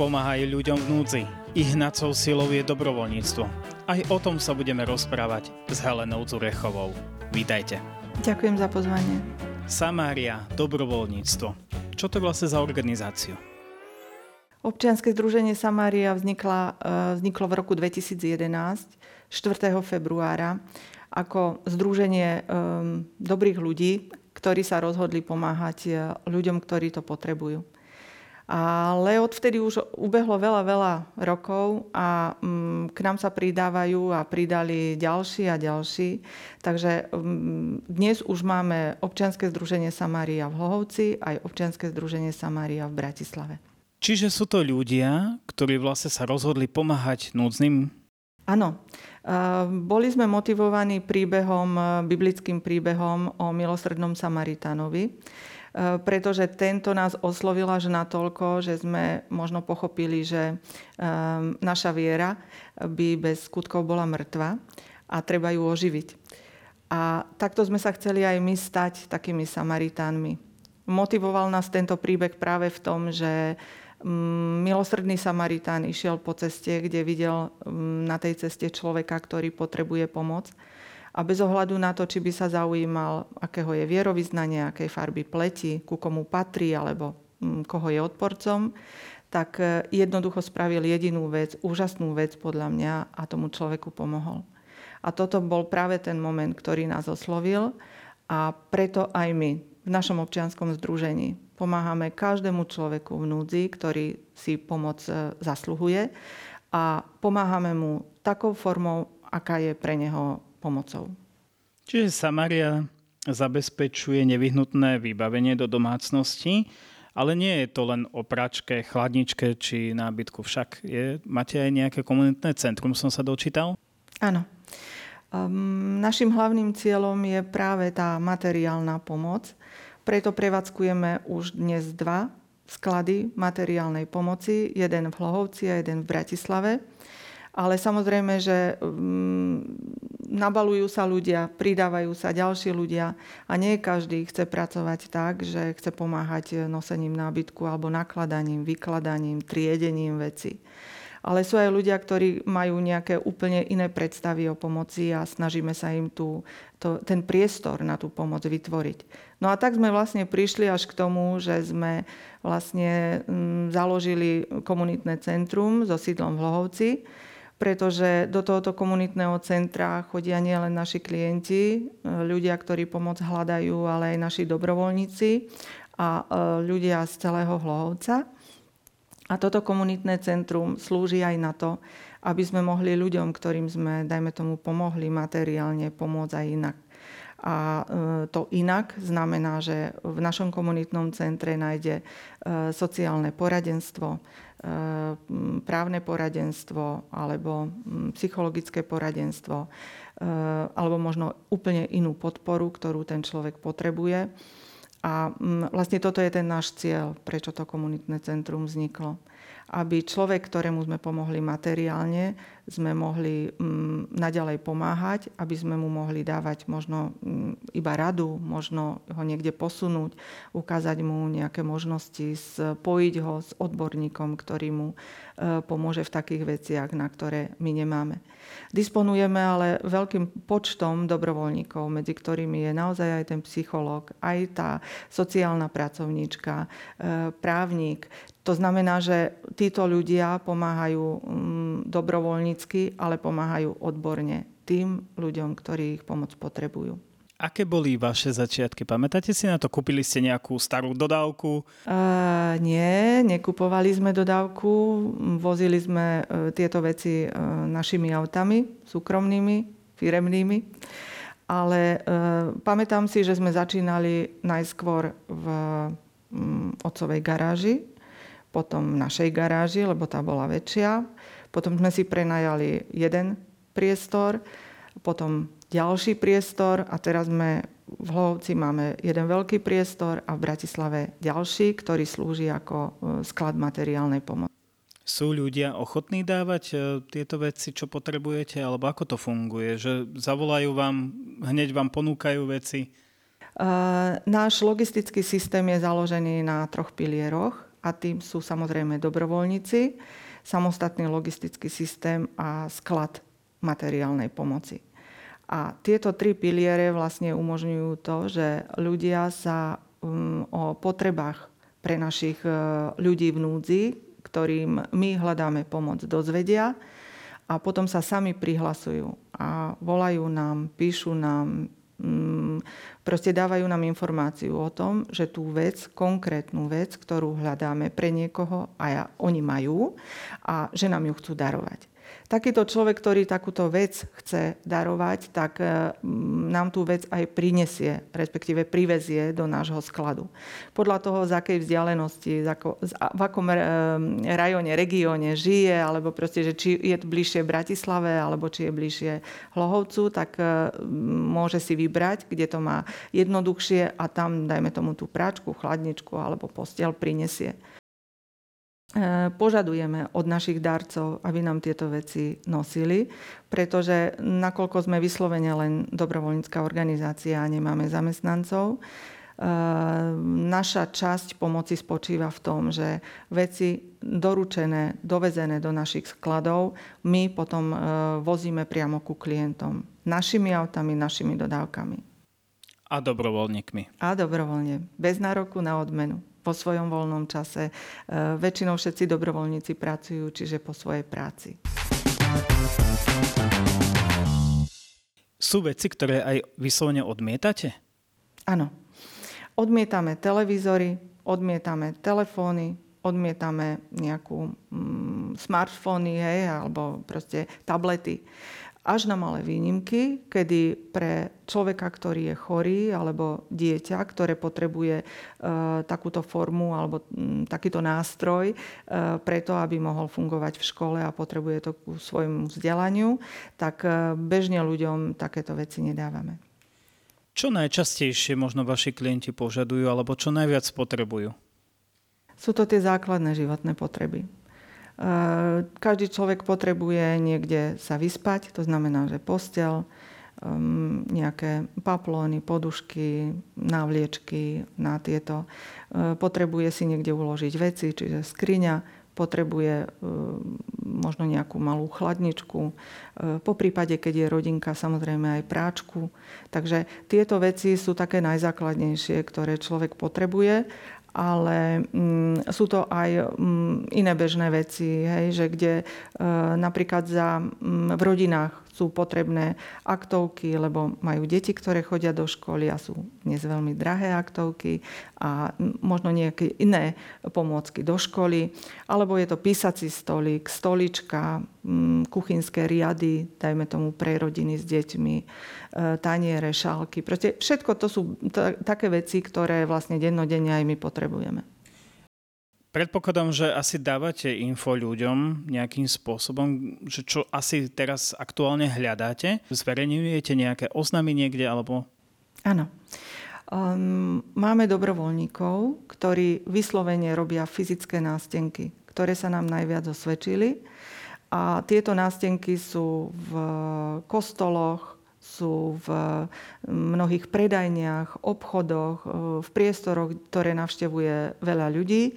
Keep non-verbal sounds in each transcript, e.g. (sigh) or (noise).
pomáhajú ľuďom v núdzi. Ich hnacou silou je dobrovoľníctvo. Aj o tom sa budeme rozprávať s Helenou Zurechovou. Vítajte. Ďakujem za pozvanie. Samária, dobrovoľníctvo. Čo to vlastne za organizáciu? Občianske združenie Samária vznikla, e, vzniklo v roku 2011, 4. februára, ako združenie um, dobrých ľudí, ktorí sa rozhodli pomáhať e, ľuďom, ktorí to potrebujú. Ale odvtedy už ubehlo veľa, veľa rokov a mm, k nám sa pridávajú a pridali ďalší a ďalší. Takže mm, dnes už máme občianske združenie Samária v Hlohovci aj občianske združenie Samária v Bratislave. Čiže sú to ľudia, ktorí vlastne sa rozhodli pomáhať núdznym? Áno. Boli sme motivovaní príbehom, biblickým príbehom o milosrdnom Samaritánovi pretože tento nás oslovil až natoľko, že sme možno pochopili, že e, naša viera by bez skutkov bola mŕtva a treba ju oživiť. A takto sme sa chceli aj my stať takými Samaritánmi. Motivoval nás tento príbeh práve v tom, že mm, milosrdný Samaritán išiel po ceste, kde videl mm, na tej ceste človeka, ktorý potrebuje pomoc a bez ohľadu na to, či by sa zaujímal, akého je vierovýznanie, akej farby pleti, ku komu patrí alebo mm, koho je odporcom, tak e, jednoducho spravil jedinú vec, úžasnú vec podľa mňa a tomu človeku pomohol. A toto bol práve ten moment, ktorý nás oslovil a preto aj my v našom občianskom združení pomáhame každému človeku v núdzi, ktorý si pomoc e, zasluhuje a pomáhame mu takou formou, aká je pre neho pomocou. Čiže Samaria zabezpečuje nevyhnutné vybavenie do domácnosti, ale nie je to len o pračke, chladničke či nábytku. Však je, máte aj nejaké komunitné centrum, som sa dočítal? Áno. Um, našim hlavným cieľom je práve tá materiálna pomoc. Preto prevádzkujeme už dnes dva sklady materiálnej pomoci, jeden v Hlohovci a jeden v Bratislave. Ale samozrejme, že um, nabalujú sa ľudia, pridávajú sa ďalší ľudia a nie každý chce pracovať tak, že chce pomáhať nosením nábytku alebo nakladaním, vykladaním, triedením veci. Ale sú aj ľudia, ktorí majú nejaké úplne iné predstavy o pomoci a snažíme sa im tu, to, ten priestor na tú pomoc vytvoriť. No a tak sme vlastne prišli až k tomu, že sme vlastne mm, založili komunitné centrum so sídlom v Hlohovci, pretože do tohoto komunitného centra chodia nielen naši klienti, e, ľudia, ktorí pomoc hľadajú, ale aj naši dobrovoľníci a e, ľudia z celého Hlohovca. A toto komunitné centrum slúži aj na to, aby sme mohli ľuďom, ktorým sme, dajme tomu, pomohli materiálne, pomôcť aj inak. A e, to inak znamená, že v našom komunitnom centre nájde sociálne poradenstvo, právne poradenstvo alebo mm, psychologické poradenstvo eh, alebo možno úplne inú podporu, ktorú ten človek potrebuje. A mm, vlastne toto je ten náš cieľ, prečo to komunitné centrum vzniklo aby človek, ktorému sme pomohli materiálne, sme mohli mm, naďalej pomáhať, aby sme mu mohli dávať možno mm, iba radu, možno ho niekde posunúť, ukázať mu nejaké možnosti, spojiť ho s odborníkom, ktorý mu e, pomôže v takých veciach, na ktoré my nemáme. Disponujeme ale veľkým počtom dobrovoľníkov, medzi ktorými je naozaj aj ten psychológ, aj tá sociálna pracovníčka, e, právnik, to znamená, že títo ľudia pomáhajú mm, dobrovoľnícky, ale pomáhajú odborne tým ľuďom, ktorí ich pomoc potrebujú. Aké boli vaše začiatky? Pamätáte si na to? Kúpili ste nejakú starú dodávku? Uh, nie, nekupovali sme dodávku. Vozili sme uh, tieto veci uh, našimi autami, súkromnými, firemnými. Ale uh, pamätám si, že sme začínali najskôr v um, otcovej garáži potom v našej garáži, lebo tá bola väčšia. Potom sme si prenajali jeden priestor, potom ďalší priestor a teraz sme v Hlovci máme jeden veľký priestor a v Bratislave ďalší, ktorý slúži ako e, sklad materiálnej pomoci. Sú ľudia ochotní dávať e, tieto veci, čo potrebujete, alebo ako to funguje? Že zavolajú vám, hneď vám ponúkajú veci? Náš logistický systém je založený na troch pilieroch. A tým sú samozrejme dobrovoľníci, samostatný logistický systém a sklad materiálnej pomoci. A tieto tri piliere vlastne umožňujú to, že ľudia sa um, o potrebách pre našich e, ľudí v núdzi, ktorým my hľadáme pomoc, dozvedia a potom sa sami prihlasujú a volajú nám, píšu nám, mm, proste dávajú nám informáciu o tom, že tú vec, konkrétnu vec, ktorú hľadáme pre niekoho a ja, oni majú a že nám ju chcú darovať takýto človek, ktorý takúto vec chce darovať, tak e, nám tú vec aj prinesie, respektíve privezie do nášho skladu. Podľa toho, z akej vzdialenosti, v akom e, rajone, regióne žije, alebo proste, že či je bližšie Bratislave, alebo či je bližšie Hlohovcu, tak e, môže si vybrať, kde to má jednoduchšie a tam, dajme tomu tú práčku, chladničku alebo postel prinesie. E, požadujeme od našich darcov, aby nám tieto veci nosili, pretože nakoľko sme vyslovene len dobrovoľnícká organizácia a nemáme zamestnancov, e, naša časť pomoci spočíva v tom, že veci doručené, dovezené do našich skladov, my potom e, vozíme priamo ku klientom. Našimi autami, našimi dodávkami. A dobrovoľníkmi. A dobrovoľne. Bez nároku na odmenu po svojom voľnom čase. E, väčšinou všetci dobrovoľníci pracujú, čiže po svojej práci. Sú veci, ktoré aj vyslovene odmietate? Áno. Odmietame televízory, odmietame telefóny, odmietame nejakú mm, smartfóny, hej, alebo proste tablety až na malé výnimky, kedy pre človeka, ktorý je chorý, alebo dieťa, ktoré potrebuje e, takúto formu alebo m, takýto nástroj e, preto, aby mohol fungovať v škole a potrebuje to ku svojmu vzdelaniu, tak e, bežne ľuďom takéto veci nedávame. Čo najčastejšie možno vaši klienti požadujú alebo čo najviac potrebujú? Sú to tie základné životné potreby každý človek potrebuje niekde sa vyspať, to znamená, že postel, ehm, nejaké paplóny, podušky, návliečky na tieto. Eh, potrebuje si niekde uložiť veci, čiže skriňa, potrebuje eh, možno nejakú malú chladničku, po prípade, keď je rodinka, samozrejme aj práčku. Takže tieto veci sú také najzákladnejšie, ktoré človek potrebuje ale mm, sú to aj mm, iné bežné veci, hej, že kde e, napríklad za, mm, v rodinách sú potrebné aktovky, lebo majú deti, ktoré chodia do školy a sú dnes veľmi drahé aktovky a možno nejaké iné pomôcky do školy. Alebo je to písací stolík, stolička, kuchynské riady, dajme tomu pre rodiny s deťmi, e, taniere, šálky. Proste všetko to sú t- také veci, ktoré vlastne dennodenne aj my potrebujeme. Predpokladám, že asi dávate info ľuďom nejakým spôsobom, že čo asi teraz aktuálne hľadáte. Zverejňujete nejaké oznámy niekde alebo... Áno. Um, máme dobrovoľníkov, ktorí vyslovene robia fyzické nástenky, ktoré sa nám najviac osvedčili. A tieto nástenky sú v kostoloch, sú v mnohých predajniach, obchodoch, v priestoroch, ktoré navštevuje veľa ľudí.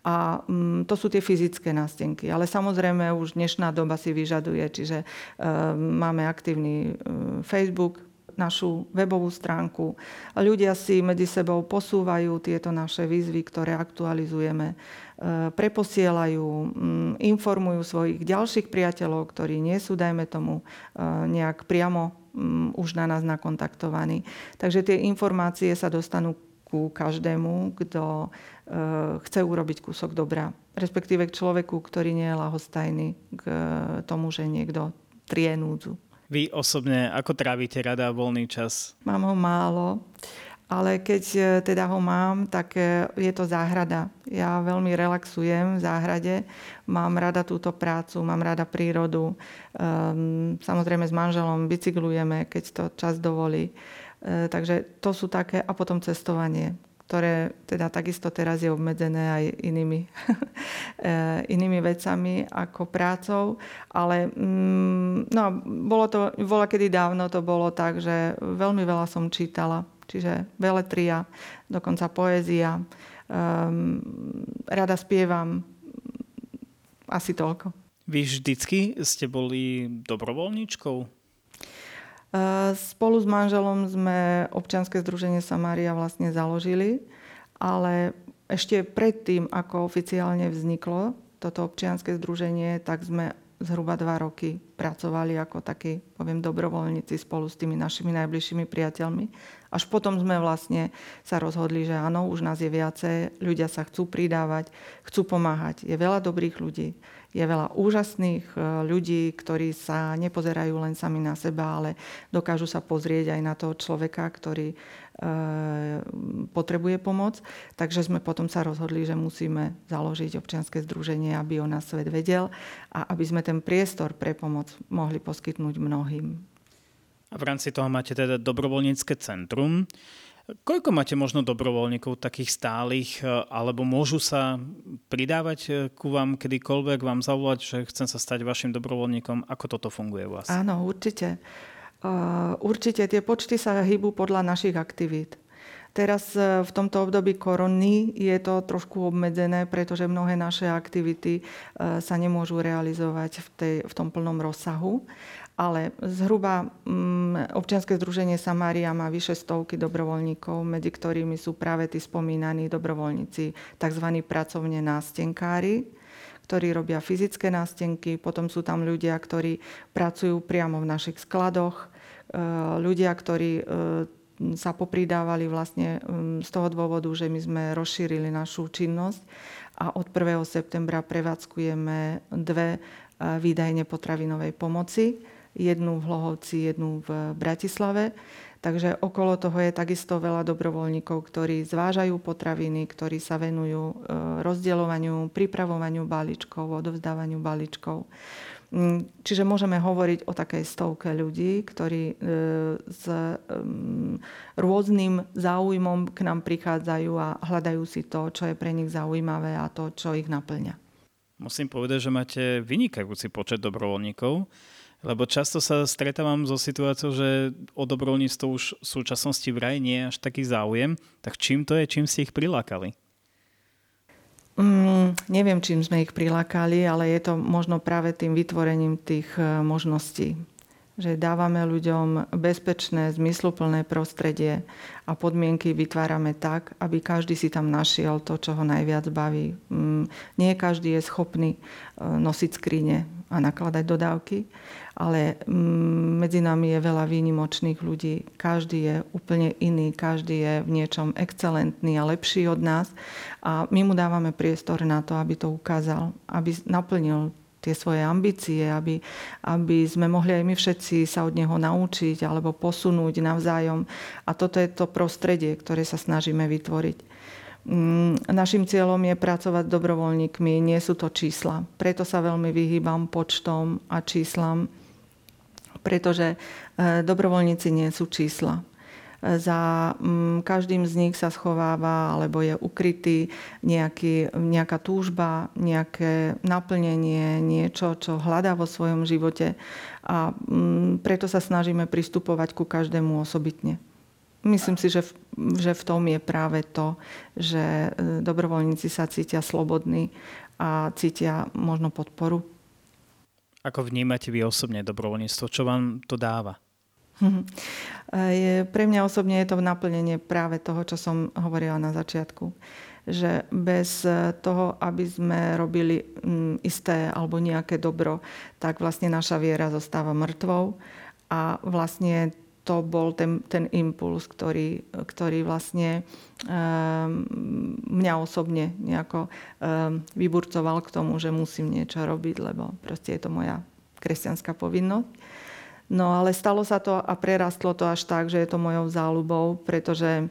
A mm, to sú tie fyzické nástenky. Ale samozrejme už dnešná doba si vyžaduje, čiže e, máme aktívny e, Facebook, našu webovú stránku. Ľudia si medzi sebou posúvajú tieto naše výzvy, ktoré aktualizujeme, e, preposielajú, mm, informujú svojich ďalších priateľov, ktorí nie sú, dajme tomu, nejak priamo mm, už na nás nakontaktovaní. Takže tie informácie sa dostanú ku každému, kto Eh, chce urobiť kúsok dobra. Respektíve k človeku, ktorý nie je lahostajný k eh, tomu, že niekto trie núdzu. Vy osobne ako trávite rada voľný čas? Mám ho málo, ale keď eh, teda ho mám, tak je to záhrada. Ja veľmi relaxujem v záhrade, mám rada túto prácu, mám rada prírodu. Ehm, samozrejme s manželom bicyklujeme, keď to čas dovolí. Takže to sú také, a potom cestovanie ktoré teda takisto teraz je obmedzené aj inými, (laughs) eh, inými vecami ako prácou. Ale mm, no, bolo to, bola kedy dávno to bolo tak, že veľmi veľa som čítala. Čiže veletria, dokonca poézia, Um, rada spievam. Asi toľko. Vy vždycky ste boli dobrovoľníčkou? Uh, spolu s manželom sme občianske združenie Samária vlastne založili, ale ešte predtým, ako oficiálne vzniklo toto občianske združenie, tak sme zhruba dva roky pracovali ako takí, poviem, dobrovoľníci spolu s tými našimi najbližšími priateľmi. Až potom sme vlastne sa rozhodli, že áno, už nás je viacej, ľudia sa chcú pridávať, chcú pomáhať. Je veľa dobrých ľudí, je veľa úžasných e, ľudí, ktorí sa nepozerajú len sami na seba, ale dokážu sa pozrieť aj na toho človeka, ktorý Eh, potrebuje pomoc. Takže sme potom sa rozhodli, že musíme založiť občianske združenie, aby o nás svet vedel a aby sme ten priestor pre pomoc mohli poskytnúť mnohým. A v rámci toho máte teda dobrovoľnícke centrum. Koľko máte možno dobrovoľníkov takých stálych, eh, alebo môžu sa pridávať eh, ku vám kedykoľvek, vám zavolať, že chcem sa stať vašim dobrovoľníkom? Ako toto funguje u vás? Áno, určite. Určite tie počty sa hýbu podľa našich aktivít. Teraz e, v tomto období korony je to trošku obmedzené, pretože mnohé naše aktivity e, sa nemôžu realizovať v, tej, v tom plnom rozsahu. Ale zhruba mm, občianske združenie Samária má vyše stovky dobrovoľníkov, medzi ktorými sú práve tí spomínaní dobrovoľníci, tzv. pracovne nástenkári, ktorí robia fyzické nástenky, potom sú tam ľudia, ktorí pracujú priamo v našich skladoch, e, ľudia, ktorí sa popridávali vlastne z toho dôvodu, že my sme rozšírili našu činnosť a od 1. septembra prevádzkujeme dve e, výdajne potravinovej pomoci. Jednu v Hlohovci, jednu v Bratislave. Takže okolo toho je takisto veľa dobrovoľníkov, ktorí zvážajú potraviny, ktorí sa venujú e, rozdeľovaniu, pripravovaniu balíčkov, odovzdávaniu balíčkov. Mm, čiže môžeme hovoriť o takej stovke ľudí, ktorí e, s mm, rôznym záujmom k nám prichádzajú a hľadajú si to, čo je pre nich zaujímavé a to, čo ich naplňa. Musím povedať, že máte vynikajúci počet dobrovoľníkov. Lebo často sa stretávam so situáciou, že o dobrovoľníctvo už v súčasnosti vraj nie je až taký záujem. Tak čím to je, čím ste ich prilákali? Mm, neviem, čím sme ich prilákali, ale je to možno práve tým vytvorením tých e, možností. Že dávame ľuďom bezpečné, zmysluplné prostredie a podmienky vytvárame tak, aby každý si tam našiel to, čo ho najviac baví. Mm, nie každý je schopný e, nosiť skrine a nakladať dodávky, ale mm, medzi nami je veľa výnimočných ľudí. Každý je úplne iný, každý je v niečom excelentný a lepší od nás a my mu dávame priestor na to, aby to ukázal, aby naplnil tie svoje ambície, aby, aby sme mohli aj my všetci sa od neho naučiť alebo posunúť navzájom. A toto je to prostredie, ktoré sa snažíme vytvoriť. Mm, našim cieľom je pracovať s dobrovoľníkmi, nie sú to čísla. Preto sa veľmi vyhýbam počtom a číslam, pretože e, dobrovoľníci nie sú čísla. E, za mm, každým z nich sa schováva alebo je ukrytý nejaký, nejaká túžba, nejaké naplnenie, niečo, čo hľadá vo svojom živote. A mm, preto sa snažíme pristupovať ku každému osobitne. Myslím si, že v, že v tom je práve to, že e, dobrovoľníci sa cítia slobodní a cítia možno podporu. Ako vnímate vy osobne dobrovoľníctvo? Čo vám to dáva? (laughs) Pre mňa osobne je to naplnenie práve toho, čo som hovorila na začiatku. Že bez toho, aby sme robili mm, isté alebo nejaké dobro, tak vlastne naša viera zostáva mŕtvou a vlastne to bol ten, ten impuls, ktorý, ktorý vlastne um, mňa osobne nejako um, vyburcoval k tomu, že musím niečo robiť, lebo proste je to moja kresťanská povinnosť. No ale stalo sa to a prerastlo to až tak, že je to mojou záľubou, pretože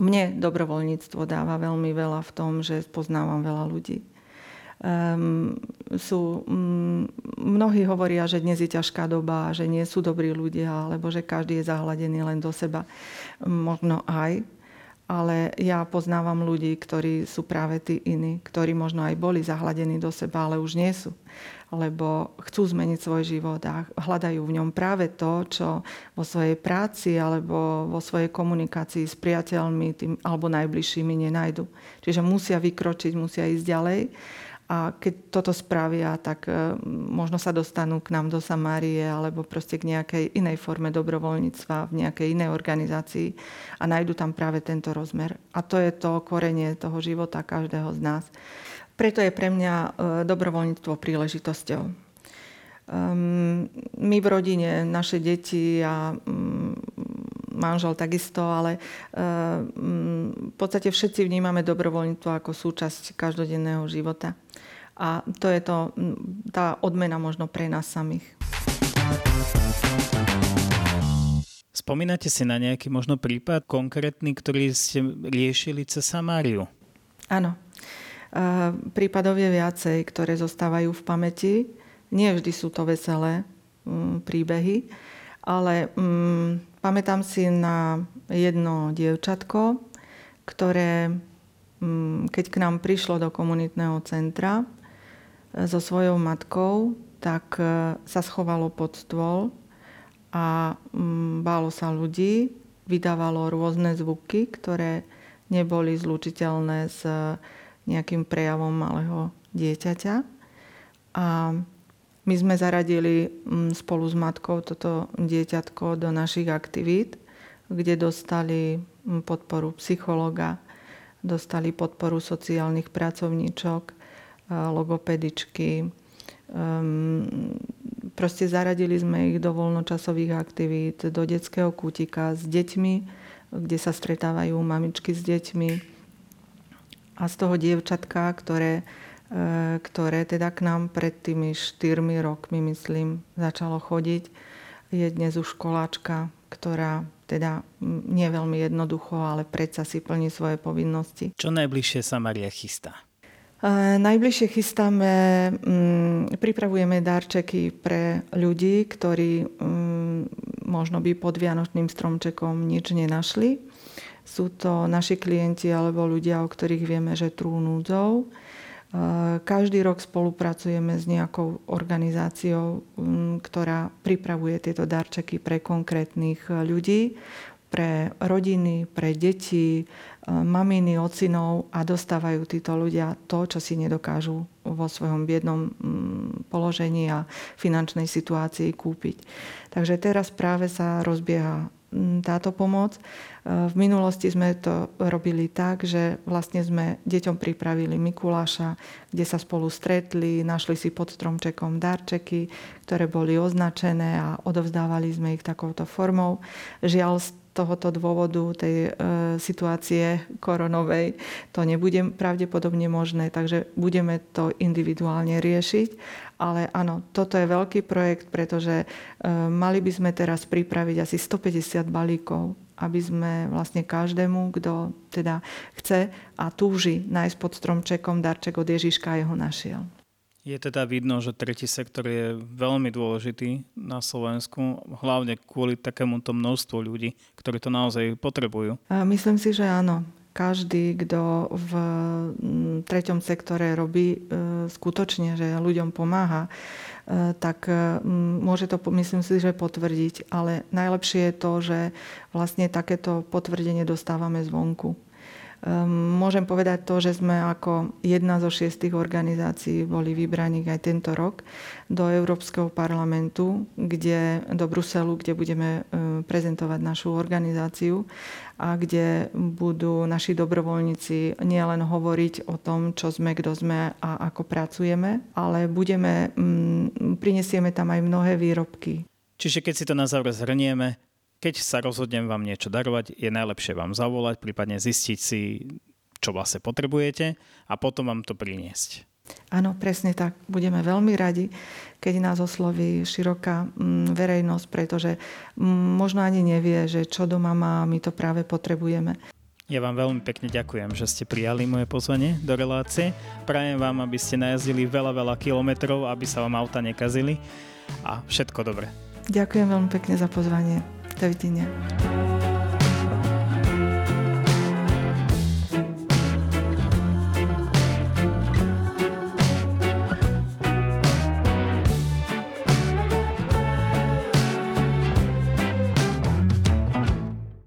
mne dobrovoľníctvo dáva veľmi veľa v tom, že poznávam veľa ľudí um, sú, um, mnohí hovoria, že dnes je ťažká doba, že nie sú dobrí ľudia, alebo že každý je zahladený len do seba. Možno aj, ale ja poznávam ľudí, ktorí sú práve tí iní, ktorí možno aj boli zahladení do seba, ale už nie sú lebo chcú zmeniť svoj život a hľadajú v ňom práve to, čo vo svojej práci alebo vo svojej komunikácii s priateľmi tým, alebo najbližšími nenajdu. Čiže musia vykročiť, musia ísť ďalej a keď toto spravia, tak e, možno sa dostanú k nám do Samárie alebo proste k nejakej inej forme dobrovoľníctva v nejakej inej organizácii a nájdu tam práve tento rozmer. A to je to korenie toho života každého z nás. Preto je pre mňa e, dobrovoľníctvo príležitosťou. Ehm, my v rodine, naše deti a mm, manžel takisto, ale ehm, v podstate všetci vnímame dobrovoľníctvo ako súčasť každodenného života. A to je to, tá odmena možno pre nás samých. Spomínate si na nejaký možno prípad konkrétny, ktorý ste riešili cez Samáriu? Áno. Prípadov je viacej, ktoré zostávajú v pamäti. Nie vždy sú to veselé mm, príbehy, ale mm, pamätám si na jedno dievčatko, ktoré mm, keď k nám prišlo do komunitného centra e, so svojou matkou, tak e, sa schovalo pod stôl a bálo sa ľudí, vydávalo rôzne zvuky, ktoré neboli zlučiteľné s nejakým prejavom malého dieťaťa. A my sme zaradili mm, spolu s matkou toto dieťatko do našich aktivít, kde dostali mm, podporu psychologa, dostali podporu sociálnych pracovníčok, logopedičky. Ehm, proste zaradili sme ich do voľnočasových aktivít, do detského kútika s deťmi, kde sa stretávajú mamičky s deťmi a z toho dievčatka, ktoré, e, ktoré teda k nám pred tými štyrmi rokmi, myslím, začalo chodiť, je dnes už školáčka, ktorá teda nie veľmi jednoducho, ale predsa si plní svoje povinnosti. Čo najbližšie sa Maria chystá? E, najbližšie chystáme, mm, pripravujeme darčeky pre ľudí, ktorí mm, možno by pod Vianočným stromčekom nič nenašli sú to naši klienti alebo ľudia, o ktorých vieme, že trú núdzou. E, každý rok spolupracujeme s nejakou organizáciou, ktorá pripravuje tieto darčeky pre konkrétnych ľudí, pre rodiny, pre deti, e, maminy, ocinov a dostávajú títo ľudia to, čo si nedokážu vo svojom biednom položení a finančnej situácii kúpiť. Takže teraz práve sa rozbieha táto pomoc. V minulosti sme to robili tak, že vlastne sme deťom pripravili Mikuláša, kde sa spolu stretli, našli si pod stromčekom darčeky, ktoré boli označené a odovzdávali sme ich takouto formou. Žiaľ, tohoto dôvodu tej e, situácie koronovej to nebude pravdepodobne možné, takže budeme to individuálne riešiť. Ale áno, toto je veľký projekt, pretože e, mali by sme teraz pripraviť asi 150 balíkov aby sme vlastne každému, kto teda chce a túži nájsť pod stromčekom darček od Ježiška jeho našiel. Je teda vidno, že tretí sektor je veľmi dôležitý na Slovensku, hlavne kvôli takémuto množstvu ľudí, ktorí to naozaj potrebujú. Myslím si, že áno. Každý, kto v mm, treťom sektore robí e, skutočne, že ľuďom pomáha, e, tak e, môže to, myslím si, že potvrdiť. Ale najlepšie je to, že vlastne takéto potvrdenie dostávame zvonku. Ehm, môžem povedať to, že sme ako jedna zo šiestých organizácií boli vybraní aj tento rok do Európskeho parlamentu, kde, do Bruselu, kde budeme ehm, prezentovať našu organizáciu a kde budú naši dobrovoľníci nielen hovoriť o tom, čo sme, kto sme a ako pracujeme, ale budeme, mm, prinesieme tam aj mnohé výrobky. Čiže keď si to na záver zhrnieme, keď sa rozhodnem vám niečo darovať, je najlepšie vám zavolať, prípadne zistiť si, čo vlastne potrebujete a potom vám to priniesť. Áno, presne tak. Budeme veľmi radi, keď nás osloví široká mm, verejnosť, pretože mm, možno ani nevie, že čo doma má, my to práve potrebujeme. Ja vám veľmi pekne ďakujem, že ste prijali moje pozvanie do relácie. Prajem vám, aby ste najazdili veľa, veľa kilometrov, aby sa vám auta nekazili a všetko dobré. Ďakujem veľmi pekne za pozvanie. До видения.